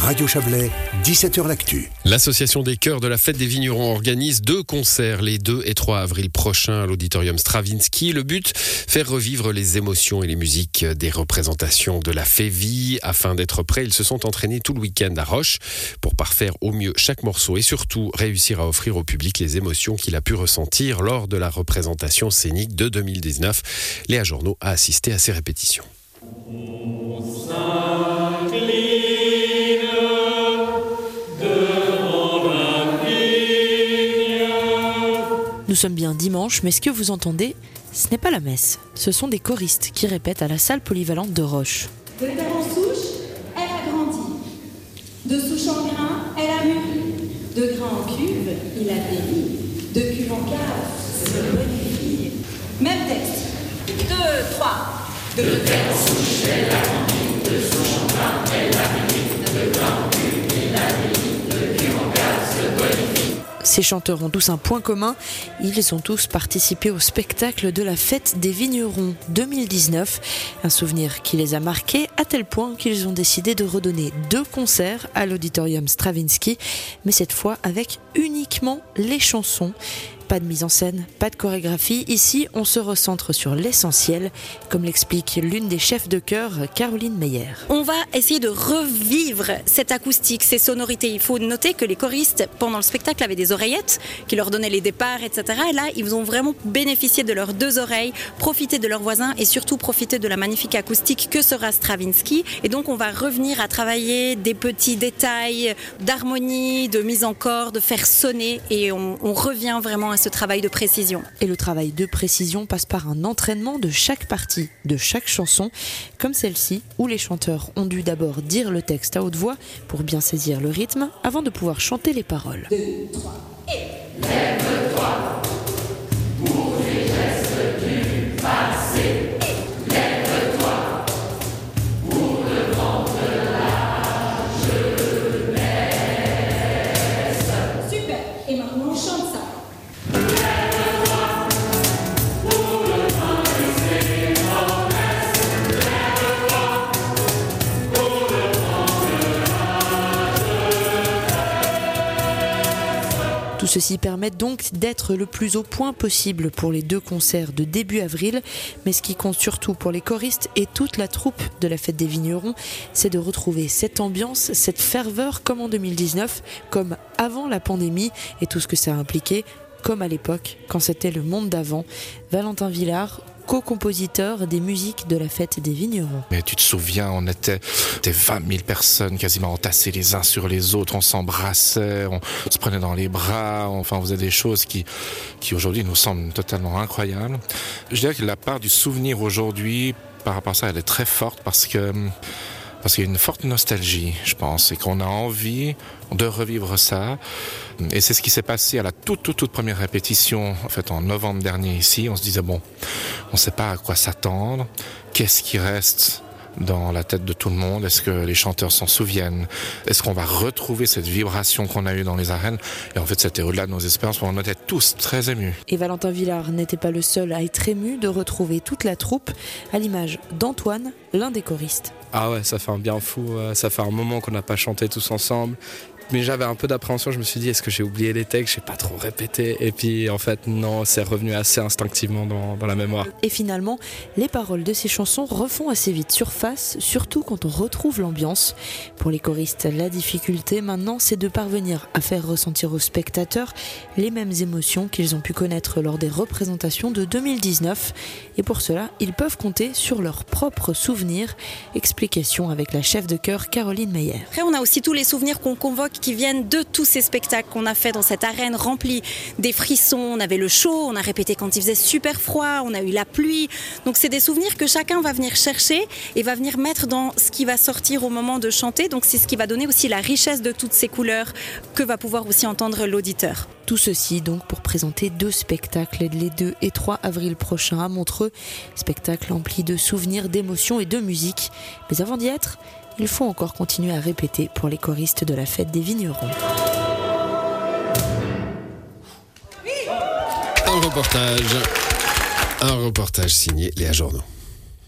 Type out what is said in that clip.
Radio Chablais, 17h L'Actu. L'association des chœurs de la fête des vignerons organise deux concerts les 2 et 3 avril prochains à l'auditorium Stravinsky. Le but, faire revivre les émotions et les musiques des représentations de la Févie. Afin d'être prêts, ils se sont entraînés tout le week-end à Roche pour parfaire au mieux chaque morceau et surtout réussir à offrir au public les émotions qu'il a pu ressentir lors de la représentation scénique de 2019. Léa Journaux a assisté à ces répétitions. Sommes bien dimanche, mais ce que vous entendez, ce n'est pas la messe. Ce sont des choristes qui répètent à la salle polyvalente de Roche. De terre en souche, elle a grandi. De souche en grain, elle a mûri. De grain en cuve, il a péri. De cuve en cave, c'est fille. Même texte. Deux, trois. De terre en souche, elle a grandi. De souche Ces chanteurs ont tous un point commun, ils ont tous participé au spectacle de la fête des vignerons 2019, un souvenir qui les a marqués à tel point qu'ils ont décidé de redonner deux concerts à l'auditorium Stravinsky, mais cette fois avec uniquement les chansons. Pas de mise en scène, pas de chorégraphie. Ici, on se recentre sur l'essentiel, comme l'explique l'une des chefs de chœur, Caroline Meyer. On va essayer de revivre cette acoustique, ces sonorités. Il faut noter que les choristes, pendant le spectacle, avaient des oreillettes qui leur donnaient les départs, etc. Et là, ils ont vraiment bénéficié de leurs deux oreilles, profité de leurs voisins et surtout profité de la magnifique acoustique que sera Stravinsky. Et donc, on va revenir à travailler des petits détails d'harmonie, de mise en corps, de faire sonner. Et on, revient vraiment à ce travail de précision. Et le travail de précision passe par un entraînement de chaque partie, de chaque chanson, comme celle-ci, où les chanteurs ont dû d'abord dire le texte à haute voix pour bien saisir le rythme, avant de pouvoir chanter les paroles. Deux, trois, et lève-toi ceci permet donc d'être le plus au point possible pour les deux concerts de début avril, mais ce qui compte surtout pour les choristes et toute la troupe de la fête des vignerons, c'est de retrouver cette ambiance, cette ferveur comme en 2019, comme avant la pandémie et tout ce que ça a impliqué, comme à l'époque, quand c'était le monde d'avant. Valentin Villard, co-compositeur des musiques de la fête des vignerons. Mais tu te souviens, on était des 20 000 personnes quasiment entassées les uns sur les autres, on s'embrassait, on se prenait dans les bras, enfin on faisait des choses qui, qui aujourd'hui nous semblent totalement incroyables. Je dirais que la part du souvenir aujourd'hui par rapport à ça, elle est très forte parce que parce qu'il y a une forte nostalgie, je pense, et qu'on a envie de revivre ça. Et c'est ce qui s'est passé à la toute, toute, toute première répétition, en fait, en novembre dernier ici. On se disait, bon, on ne sait pas à quoi s'attendre. Qu'est-ce qui reste dans la tête de tout le monde Est-ce que les chanteurs s'en souviennent? Est-ce qu'on va retrouver cette vibration qu'on a eue dans les arènes? Et en fait, c'était au-delà de nos espérances. On était tous très émus. Et Valentin Villard n'était pas le seul à être ému de retrouver toute la troupe, à l'image d'Antoine, l'un des choristes. Ah ouais, ça fait un bien fou. Ça fait un moment qu'on n'a pas chanté tous ensemble. Mais j'avais un peu d'appréhension. Je me suis dit, est-ce que j'ai oublié les textes? J'ai pas trop répété. Et puis, en fait, non, c'est revenu assez instinctivement dans, dans, la mémoire. Et finalement, les paroles de ces chansons refont assez vite surface, surtout quand on retrouve l'ambiance. Pour les choristes, la difficulté maintenant, c'est de parvenir à faire ressentir aux spectateurs les mêmes émotions qu'ils ont pu connaître lors des représentations de 2019. Et pour cela, ils peuvent compter sur leurs propres souvenirs. Explication avec la chef de chœur Caroline Meyer. Après, on a aussi tous les souvenirs qu'on convoque qui viennent de tous ces spectacles qu'on a fait dans cette arène remplie des frissons. On avait le chaud, on a répété quand il faisait super froid, on a eu la pluie. Donc c'est des souvenirs que chacun va venir chercher et va venir mettre dans ce qui va sortir au moment de chanter. Donc c'est ce qui va donner aussi la richesse de toutes ces couleurs que va pouvoir aussi entendre l'auditeur. Tout ceci donc pour présenter deux spectacles les 2 et 3 avril prochains à Montreux. Spectacle empli de souvenirs, d'émotions et de musique. Mais avant d'y être, il faut encore continuer à répéter pour les choristes de la fête des vignerons. Un reportage, un reportage signé Léa Journaux.